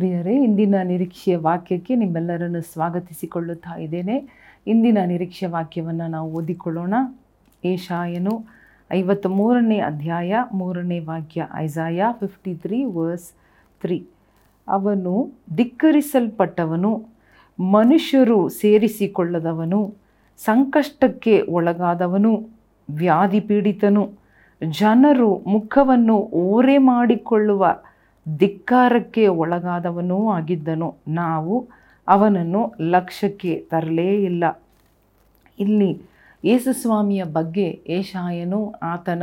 ಪ್ರಿಯರೇ, ಇಂದಿನ ನಿರೀಕ್ಷೆಯ ವಾಕ್ಯಕ್ಕೆ ನಿಮ್ಮೆಲ್ಲರನ್ನು ಸ್ವಾಗತಿಸಿಕೊಳ್ಳುತ್ತಾ ಇದ್ದೇನೆ. ಇಂದಿನ ನಿರೀಕ್ಷೆ ವಾಕ್ಯವನ್ನು ನಾವು ಓದಿಕೊಳ್ಳೋಣ. ಏಷಾಯನು ಐವತ್ತ ಮೂರನೇ ಅಧ್ಯಾಯ ಮೂರನೇ ವಾಕ್ಯ, Isaiah fifty three verse three ಅವನು ಧಿಕ್ಕರಿಸಲ್ಪಟ್ಟವನು, ಮನುಷ್ಯರು ಸೇರಿಸಿಕೊಳ್ಳದವನು, ಸಂಕಷ್ಟಕ್ಕೆ ಒಳಗಾದವನು ವ್ಯಾಧಿ ಪೀಡಿತನು ಜನರು ಮುಖವನ್ನು ಓರೆ ಮಾಡಿಕೊಳ್ಳುವ ಧಿಕ್ಕಾರಕ್ಕೆ ಒಳಗಾದವನೂ ಆಗಿದ್ದನು. ನಾವು ಅವನನ್ನು ಲಕ್ಷ್ಯಕ್ಕೆ ತರಲೇ ಇಲ್ಲ. ಇಲ್ಲಿ ಯೇಸುಸ್ವಾಮಿಯ ಬಗ್ಗೆ ಏಷಾಯನು ಆತನ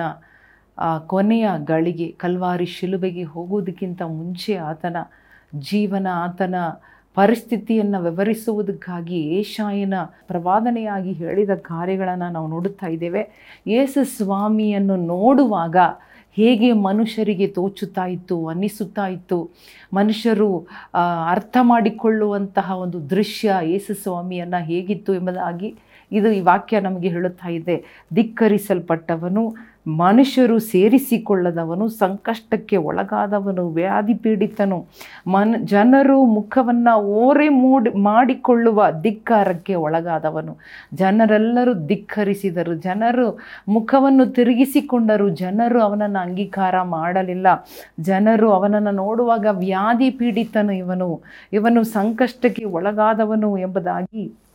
ಕೊನೆಯ ಗಳಿಗೆ, ಕಲ್ವಾರಿ ಶಿಲುಬೆಗೆ ಹೋಗುವುದಕ್ಕಿಂತ ಮುಂಚೆ ಆತನ ಜೀವನ, ಆತನ ಪರಿಸ್ಥಿತಿಯನ್ನು ವಿವರಿಸುವುದಕ್ಕಾಗಿ ಏಷಾಯನ ಪ್ರವಾದನೆಯಾಗಿ ಹೇಳಿದ ಕಾರ್ಯಗಳನ್ನು ನಾವು ನೋಡುತ್ತಾ ಇದ್ದೇವೆ. ಯೇಸು ಸ್ವಾಮಿಯನ್ನು ನೋಡುವಾಗ ಹೇಗೆ ಮನುಷ್ಯರಿಗೆ ತೋಚುತ್ತಾ ಇತ್ತು, ಅನ್ನಿಸುತ್ತಾ ಇತ್ತು, ಮನುಷ್ಯರು ಅರ್ಥ ಮಾಡಿಕೊಳ್ಳುವಂತಹ ಒಂದು ದೃಶ್ಯ ಯೇಸು ಸ್ವಾಮಿಯನ್ನು ಹೇಗಿತ್ತು ಎಂಬುದಾಗಿ ಇದು ಈ ವಾಕ್ಯ ನಮಗೆ ಹೇಳುತ್ತಾ ಇದೆ. ಧಿಕ್ಕರಿಸಲ್ಪಟ್ಟವನು ಮನುಷ್ಯರು ಸೇರಿಸಿಕೊಳ್ಳದವನು ಸಂಕಷ್ಟಕ್ಕೆ ಒಳಗಾದವನು, ವ್ಯಾಧಿ ಪೀಡಿತನು. ಮನ್, ಜನರು ಮುಖವನ್ನು ಓರೆ ಮೂಡಿ, ಮಾಡಿಕೊಳ್ಳುವ ಧಿಕ್ಕಾರಕ್ಕೆ ಒಳಗಾದವನು. ಜನರೆಲ್ಲರೂ ಧಿಕ್ಕರಿಸಿದರು, ಜನರು ಮುಖವನ್ನು ತಿರುಗಿಸಿಕೊಂಡರು, ಜನರು ಅವನನ್ನು ಅಂಗೀಕಾರ ಮಾಡಲಿಲ್ಲ. ಜನರು ಅವನನ್ನು ನೋಡುವಾಗ ವ್ಯಾಧಿ ಪೀಡಿತನು ಇವನು. ಇವನು ಸಂಕಷ್ಟಕ್ಕೆ ಒಳಗಾದವನು ಎಂಬುದಾಗಿ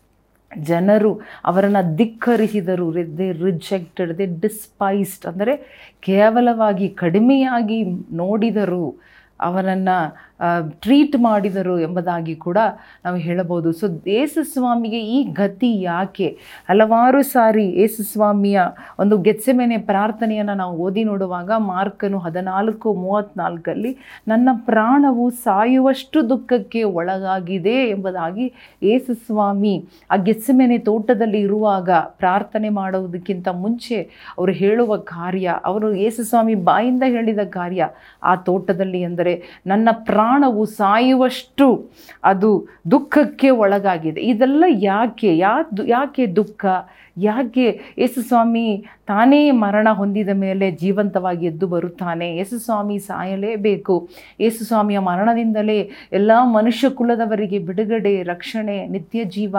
ಜನರು ಅವರನ್ನು ಧಿಕ್ಕರಿಸಿದರು. ದೇ ರಿಜೆಕ್ಟೆಡ್ ದೇ ಡಿಸ್ಪೈಸ್ಡ್ ಅಂದರೆ ಕೇವಲವಾಗಿ ಕಡಿಮೆಯಾಗಿ ನೋಡಿದರು ಅವನನ್ನು ಟ್ರೀಟ್ ಮಾಡಿದರು ಎಂಬುದಾಗಿ ಕೂಡ ನಾವು ಹೇಳಬಹುದು. ಸೊ ಯೇಸುಸ್ವಾಮಿಗೆ ಈ ಗತಿ ಯಾಕೆ? ಹಲವಾರು ಸಾರಿ ಯೇಸುಸ್ವಾಮಿಯ ಒಂದು ಗೆತ್ಸೆಮೆನೆ ಪ್ರಾರ್ಥನೆಯನ್ನು ನಾವು ಓದಿ ನೋಡುವಾಗ ಮಾರ್ಕನು ಹದಿನಾಲ್ಕು ಮೂವತ್ತ್ನಾಲ್ಕಲ್ಲಿ ನನ್ನ ಪ್ರಾಣವು ಸಾಯುವಷ್ಟು ದುಃಖಕ್ಕೆ ಒಳಗಾಗಿದೆ ಎಂಬುದಾಗಿ ಯೇಸುಸ್ವಾಮಿ ಆ ಗೆತ್ಸೆಮೆನೆ ತೋಟದಲ್ಲಿ ಇರುವಾಗ ಪ್ರಾರ್ಥನೆ ಮಾಡುವುದಕ್ಕಿಂತ ಮುಂಚೆ ಅವರು ಹೇಳುವ ಕಾರ್ಯ, ಅವರು ಯೇಸುಸ್ವಾಮಿ ಬಾಯಿಂದ ಹೇಳಿದ ಕಾರ್ಯ ಆ ತೋಟದಲ್ಲಿ ಎಂದರೆ ನನ್ನ ಪ್ರಾಣವು ಸಾಯುವಷ್ಟು ಅದು ದುಃಖಕ್ಕೆ ಒಳಗಾಗಿದೆ. ಇದೆಲ್ಲ ಯಾಕೆ? ಯಾ ಯಾಕೆ ದುಃಖ? ಯಾಕೆ ಯೇಸುಸ್ವಾಮಿ ತಾನೇ ಮರಣ ಹೊಂದಿದ ಮೇಲೆ ಜೀವಂತವಾಗಿ ಎದ್ದು ಬರುತ್ತಾನೆ? ಯೇಸುಸ್ವಾಮಿ ಸಾಯಲೇಬೇಕು. ಯೇಸುಸ್ವಾಮಿಯ ಮರಣದಿಂದಲೇ ಎಲ್ಲ ಮನುಷ್ಯ ಕುಲದವರಿಗೆ ಬಿಡುಗಡೆ, ರಕ್ಷಣೆ, ನಿತ್ಯ ಜೀವ,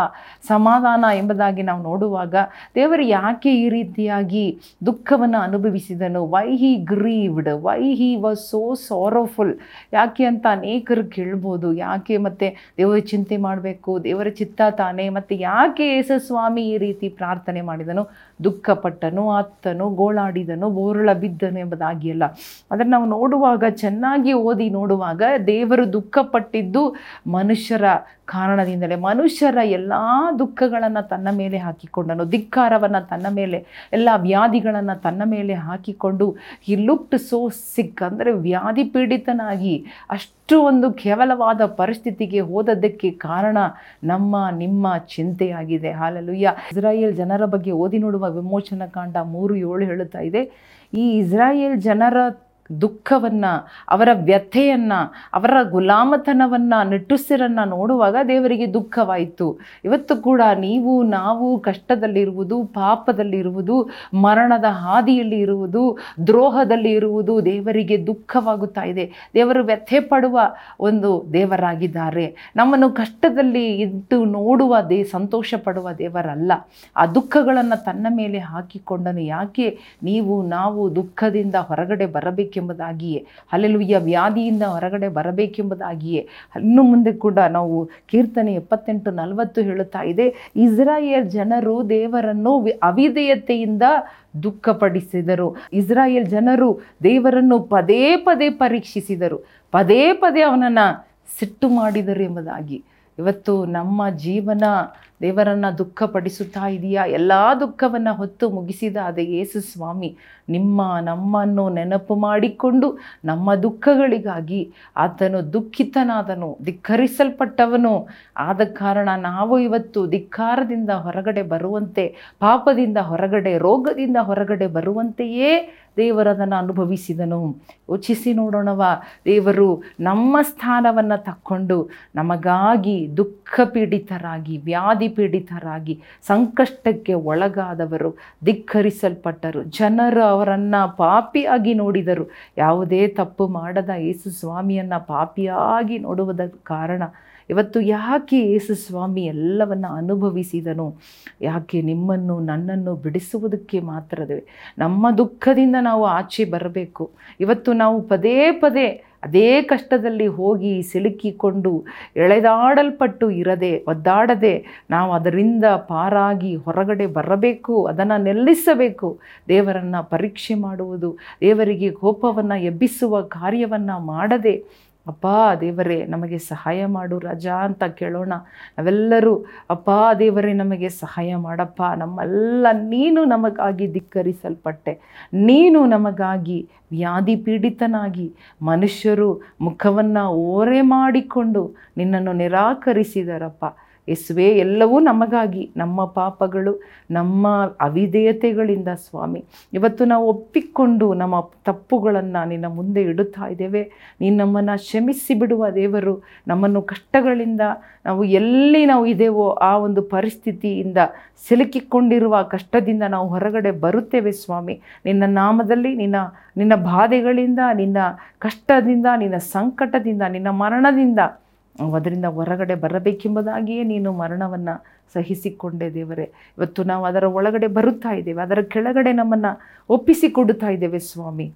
ಸಮಾಧಾನ ಎಂಬುದಾಗಿ ನಾವು ನೋಡುವಾಗ ದೇವರು ಯಾಕೆ ಈ ರೀತಿಯಾಗಿ ದುಃಖವನ್ನು ಅನುಭವಿಸಿದನು? Why he grieved why he was so sorrowful ಯಾಕೆ ಅಂತ ಅನೇಕರು ಕೇಳ್ಬೋದು. ಯಾಕೆ ಮತ್ತು ದೇವರ ಚಿಂತೆ ಮಾಡಬೇಕು? ದೇವರ ಚಿತ್ತ ತಾನೇ? ಮತ್ತು ಯಾಕೆ ಯೇಸುಸ್ವಾಮಿ ಈ ರೀತಿ ಪ್ರಾರ್ಥನೆ ಮಾಡಿದನು, ದುಃಖಪಟ್ಟನು ಅತ್ತನು ಗೋಳಾಡಿದನು, ಬೋರುಳ ಬಿದ್ದನು ಎಂಬುದಾಗಿ ಅಲ್ಲ ಅದನ್ನು ನಾವು ನೋಡುವಾಗ, ಚೆನ್ನಾಗಿ ಓದಿ ನೋಡುವಾಗ ದೇವರು ದುಃಖಪಟ್ಟಿದ್ದು ಮನುಷ್ಯರ ಕಾರಣದಿಂದಲೇ ಮನುಷ್ಯರ ಎಲ್ಲ ದುಃಖಗಳನ್ನು ತನ್ನ ಮೇಲೆ ಹಾಕಿಕೊಂಡನು, ಧಿಕ್ಕಾರವನ್ನು ತನ್ನ ಮೇಲೆ, ಎಲ್ಲ ವ್ಯಾಧಿಗಳನ್ನು ತನ್ನ ಮೇಲೆ ಹಾಕಿಕೊಂಡು ಈ ಲುಕ್ಡ್ ಸೋ ಸಿಕ್ ಅಂದರೆ ವ್ಯಾಧಿ ಪೀಡಿತನಾಗಿ ಅಷ್ಟು ಒಂದು ಕೇವಲವಾದ ಪರಿಸ್ಥಿತಿಗೆ ಹೋದದ್ದಕ್ಕೆ ಕಾರಣ ನಮ್ಮ, ನಿಮ್ಮ ಚಿಂತೆಯಾಗಿದೆ. ಹಾಲಲುಯ್ಯ. ಇಸ್ರಾಯೇಲ್ ಜನರ ಬಗ್ಗೆ ಓದಿ ನೋಡುವ ವಿಮೋಚನ ಕಾಂಡ ಮೂರು ಏಳು ಹೇಳುತ್ತಾ ಇದೆ. ಈ ಇಸ್ರಾಯೇಲ್ ಜನರ ದುಃಖವನ್ನು, ಅವರ ವ್ಯಥೆಯನ್ನು, ಅವರ ಗುಲಾಮತನವನ್ನು, ನಿಟ್ಟುಸಿರನ್ನು ನೋಡುವಾಗ ದೇವರಿಗೆ ದುಃಖವಾಯಿತು. ಇವತ್ತು ಕೂಡ ನೀವು, ನಾವು ಕಷ್ಟದಲ್ಲಿರುವುದು, ಪಾಪದಲ್ಲಿರುವುದು, ಮರಣದ ಹಾದಿಯಲ್ಲಿ ಇರುವುದು, ದ್ರೋಹದಲ್ಲಿ ಇರುವುದು ದೇವರಿಗೆ ದುಃಖವಾಗುತ್ತಾ ಇದೆ. ದೇವರು ವ್ಯಥೆ ಪಡುವ ಒಂದು ದೇವರಾಗಿದ್ದಾರೆ. ನಮ್ಮನ್ನು ಕಷ್ಟದಲ್ಲಿ ಇದ್ದು ನೋಡುವ ದೇ ಸಂತೋಷ ಪಡುವ ದೇವರಲ್ಲ. ಆ ದುಃಖಗಳನ್ನು ತನ್ನ ಮೇಲೆ ಹಾಕಿಕೊಂಡನು. ಯಾಕೆ? ನೀವು, ನಾವು ದುಃಖದಿಂದ ಹೊರಗಡೆ ಬರಬೇಕೆಂಬುದಾಗಿಯೇ ಅಲ್ಲೆಲುಯ್ಯ ವ್ಯಾಧಿಯಿಂದ ಹೊರಗಡೆ ಬರಬೇಕೆಂಬುದಾಗಿಯೇ, ಇನ್ನು ಮುಂದೆ ಕೂಡ ನಾವು ಕೀರ್ತನೆ ಎಪ್ಪತ್ತೆಂಟು ನಲವತ್ತು ಹೇಳುತ್ತಾ ಇದೆ, ಇಸ್ರಾಯೇಲ್ ಜನರು ದೇವರನ್ನು ಅವಿಧೇಯತೆಯಿಂದ ದುಃಖಪಡಿಸಿದರು. ಇಸ್ರಾಯೇಲ್ ಜನರು ದೇವರನ್ನು ಪದೇ ಪದೇ ಪರೀಕ್ಷಿಸಿದರು, ಪದೇ ಪದೇ ಅವನನ್ನು ಸಿಟ್ಟು ಮಾಡಿದರು ಎಂಬುದಾಗಿ. ಇವತ್ತು ನಮ್ಮ ಜೀವನ ದೇವರನ್ನು ದುಃಖಪಡಿಸುತ್ತಾ ಇದೆಯಾ? ಎಲ್ಲ ದುಃಖವನ್ನು ಹೊತ್ತು ಮುಗಿಸಿದ ಅದೇ ಯೇಸು ಸ್ವಾಮಿ, ನಿಮ್ಮ ನಮ್ಮನ್ನು ನೆನಪು ಮಾಡಿಕೊಂಡು ನಮ್ಮ ದುಃಖಗಳಿಗಾಗಿ ಆತನು ದುಃಖಿತನಾದನು, ಧಿಕ್ಕರಿಸಲ್ಪಟ್ಟವನು. ಆದ ಕಾರಣ ನಾವು ಇವತ್ತು ಧಿಕ್ಕಾರದಿಂದ ಹೊರಗಡೆ ಬರುವಂತೆ, ಪಾಪದಿಂದ ಹೊರಗಡೆ, ರೋಗದಿಂದ ಹೊರಗಡೆ ಬರುವಂತೆಯೇ ದೇವರದನ್ನು ಅನುಭವಿಸಿದನು. ಯೋಚಿಸಿ ನೋಡೋಣವ ದೇವರು ನಮ್ಮ ಸ್ಥಾನವನ್ನು ತಕ್ಕೊಂಡು ನಮಗಾಗಿ ದುಃಖ ಪೀಡಿತರಾಗಿ ವ್ಯಾಧಿ ಪೀಡಿತರಾಗಿ ಸಂಕಷ್ಟಕ್ಕೆ ಒಳಗಾದವರು, ಧಿಕ್ಕರಿಸಲ್ಪಟ್ಟರು, ಜನರು ಅವರನ್ನು ಪಾಪಿಯಾಗಿ ನೋಡಿದರು. ಯಾವುದೇ ತಪ್ಪು ಮಾಡದ ಯೇಸು ಸ್ವಾಮಿಯನ್ನು ಪಾಪಿಯಾಗಿ ನೋಡುವುದ ಕಾರಣ ಇವತ್ತು ಯಾಕೆ ಯೇಸು ಸ್ವಾಮಿ ಎಲ್ಲವನ್ನು ಅನುಭವಿಸಿದನು? ಯಾಕೆ ನಿಮ್ಮನ್ನು ನನ್ನನ್ನು ಬಿಡಿಸುವುದಕ್ಕೆ ಮಾತ್ರವೇ? ನಮ್ಮ ದುಃಖದಿಂದ ನಾವು ಆಚೆ ಬರಬೇಕು. ಇವತ್ತು ನಾವು ಪದೇ ಪದೇ ಅದೇ ಕಷ್ಟದಲ್ಲಿ ಹೋಗಿ ಸಿಲುಕಿಕೊಂಡು ಎಳೆದಾಡಲ್ಪಟ್ಟು ಇರದೆ, ಒದ್ದಾಡದೆ ನಾವು ಅದರಿಂದ ಪಾರಾಗಿ ಹೊರಗಡೆ ಬರಬೇಕು, ಅದನ್ನು ನಿಲ್ಲಿಸಬೇಕು. ದೇವರನ್ನು ಪರೀಕ್ಷೆ ಮಾಡುವುದು, ದೇವರಿಗೆ ಕೋಪವನ್ನು ಎಬ್ಬಿಸುವ ಕಾರ್ಯವನ್ನು ಮಾಡದೆ ಅಪ್ಪ ದೇವರೇ, ನಮಗೆ ಸಹಾಯ ಮಾಡು ರಾಜಾ ಅಂತ ಕೇಳೋಣ. ನಾವೆಲ್ಲರೂ, ಅಪ್ಪ ದೇವರೇ, ನಮಗೆ ಸಹಾಯ ಮಾಡಪ್ಪ. ನಮ್ಮೆಲ್ಲ, ನೀನು ನಮಗಾಗಿ ಧಿಕ್ಕರಿಸಲ್ಪಟ್ಟೆ. ನೀನು ನಮಗಾಗಿ ವ್ಯಾಧಿ ಪೀಡಿತನಾಗಿ ಮನುಷ್ಯರು ಮುಖವನ್ನು ಓರೆ ಮಾಡಿಕೊಂಡು ನಿನ್ನನ್ನು ನಿರಾಕರಿಸಿದರಪ್ಪ. ಯೇಸುವೆ, ಎಲ್ಲವೂ ನಮಗಾಗಿ, ನಮ್ಮ ಪಾಪಗಳು, ನಮ್ಮ ಅವಿಧೇಯತೆಗಳಿಂದ ಸ್ವಾಮಿ. ಇವತ್ತು ನಾವು ಒಪ್ಪಿಕೊಂಡು ನಮ್ಮ ತಪ್ಪುಗಳನ್ನು ನಿನ್ನ ಮುಂದೆ ಇಡುತ್ತಾ ಇದ್ದೇವೆ. ನೀನು ನಮ್ಮನ್ನು ಕ್ಷಮಿಸಿ ಬಿಡುವ ದೇವರು. ನಮ್ಮನ್ನು ಕಷ್ಟಗಳಿಂದ ನಾವು ಎಲ್ಲಿ ನಾವು ಇದ್ದೇವೋ ಆ ಒಂದು ಪರಿಸ್ಥಿತಿಯಿಂದ ಸಿಲುಕಿಕೊಂಡಿರುವ ಕಷ್ಟದಿಂದ ನಾವು ಹೊರಗಡೆ ಬರುತ್ತೇವೆ ಸ್ವಾಮಿ. ನಿನ್ನ ನಾಮದಲ್ಲಿ, ನಿನ್ನ ನಿನ್ನ ಬಾಧೆಗಳಿಂದ, ನಿನ್ನ ಕಷ್ಟದಿಂದ, ನಿನ್ನ ಸಂಕಟದಿಂದ, ನಿನ್ನ ಮರಣದಿಂದ ಅದರಿಂದ ಹೊರಗಡೆ ಬರಬೇಕೆಂಬುದಾಗಿಯೇ ನೀನು ಮರಣವನ್ನು ಸಹಿಸಿಕೊಂಡೆ ದೇವರೇ. ಇವತ್ತು ನಾವು ಅದರ ಒಳಗಡೆ ಬರುತ್ತಾ ಇದ್ದೇವೆ, ಅದರ ಕೆಳಗಡೆ ನಮ್ಮನ್ನು ಒಪ್ಪಿಸಿಕೊಡುತ್ತಾ ಇದ್ದೇವೆ ಸ್ವಾಮಿ.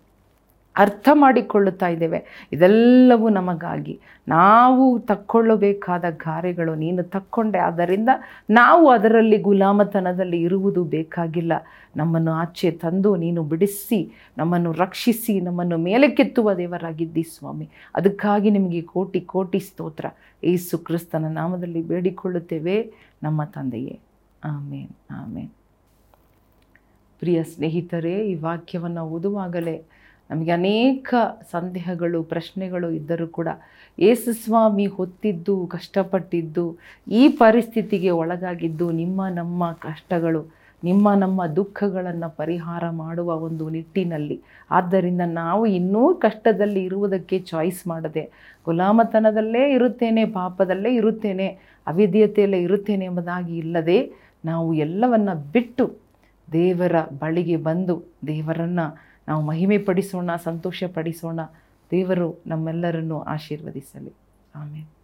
ಅರ್ಥ ಮಾಡಿಕೊಳ್ಳುತ್ತಾ ಇದ್ದೇವೆ. ಇದೆಲ್ಲವೂ ನಮಗಾಗಿ. ನಾವು ತಕ್ಕೊಳ್ಳಬೇಕಾದ ಗಾರೆಗಳು ನೀನು ತಕ್ಕೊಂಡೆ. ಆದ್ದರಿಂದ ನಾವು ಅದರಲ್ಲಿ ಗುಲಾಮತನದಲ್ಲಿ ಇರುವುದು ಬೇಕಾಗಿಲ್ಲ. ನಮ್ಮನ್ನು ಆಚೆ ತಂದು ನೀನು ಬಿಡಿಸಿ, ನಮ್ಮನ್ನು ರಕ್ಷಿಸಿ, ನಮ್ಮನ್ನು ಮೇಲಕ್ಕೆತ್ತುವ ದೇವರಾಗಿದ್ದಿ ಸ್ವಾಮಿ. ಅದಕ್ಕಾಗಿ ನಿಮಗೆ ಕೋಟಿ ಕೋಟಿ ಸ್ತೋತ್ರ. ಏಸು ಕ್ರಿಸ್ತನ ನಾಮದಲ್ಲಿ ಬೇಡಿಕೊಳ್ಳುತ್ತೇವೆ. ನಮ್ಮ ತಂದೆಯೇ. ಆಮೇನ್ ಆಮೇನ್. ಪ್ರಿಯ ಸ್ನೇಹಿತರೇ, ಈ ವಾಕ್ಯವನ್ನು ಓದುವಾಗಲೇ ನಮಗೆ ಅನೇಕ ಸಂದೇಹಗಳು, ಪ್ರಶ್ನೆಗಳು ಇದ್ದರೂ ಕೂಡ ಯೇಸು ಸ್ವಾಮಿ ಹೊತ್ತಿದ್ದು, ಕಷ್ಟಪಟ್ಟಿದ್ದು, ಈ ಪರಿಸ್ಥಿತಿಗೆ ಒಳಗಾಗಿದ್ದು ನಿಮ್ಮ ನಮ್ಮ ಕಷ್ಟಗಳು, ನಿಮ್ಮ ನಮ್ಮ ದುಃಖಗಳನ್ನು ಪರಿಹಾರ ಮಾಡುವ ಒಂದು ನಿಟ್ಟಿನಲ್ಲಿ. ಆದ್ದರಿಂದ ನಾವು ಇನ್ನೂ ಕಷ್ಟದಲ್ಲಿ ಇರುವುದಕ್ಕೆ ಚಾಯ್ಸ್ ಮಾಡದೆ, ಗುಲಾಮತನದಲ್ಲೇ ಇರುತ್ತೇನೆ, ಪಾಪದಲ್ಲೇ ಇರುತ್ತೇನೆ ಅವಿದ್ಯತೆಯಲ್ಲೇ ಇರುತ್ತೇನೆ ಎಂಬುದಾಗಿ ಇಲ್ಲದೆ ನಾವು ಎಲ್ಲವನ್ನು ಬಿಟ್ಟು ದೇವರ ಬಳಿಗೆ ಬಂದು ದೇವರನ್ನು ನಾವು ಮಹಿಮೆ ಪಡಿಸೋಣ ಸಂತೋಷ ಪಡಿಸೋಣ ದೇವರು ನಮ್ಮೆಲ್ಲರನ್ನು ಆಶೀರ್ವದಿಸಲಿ. ಆಮೇಲೆ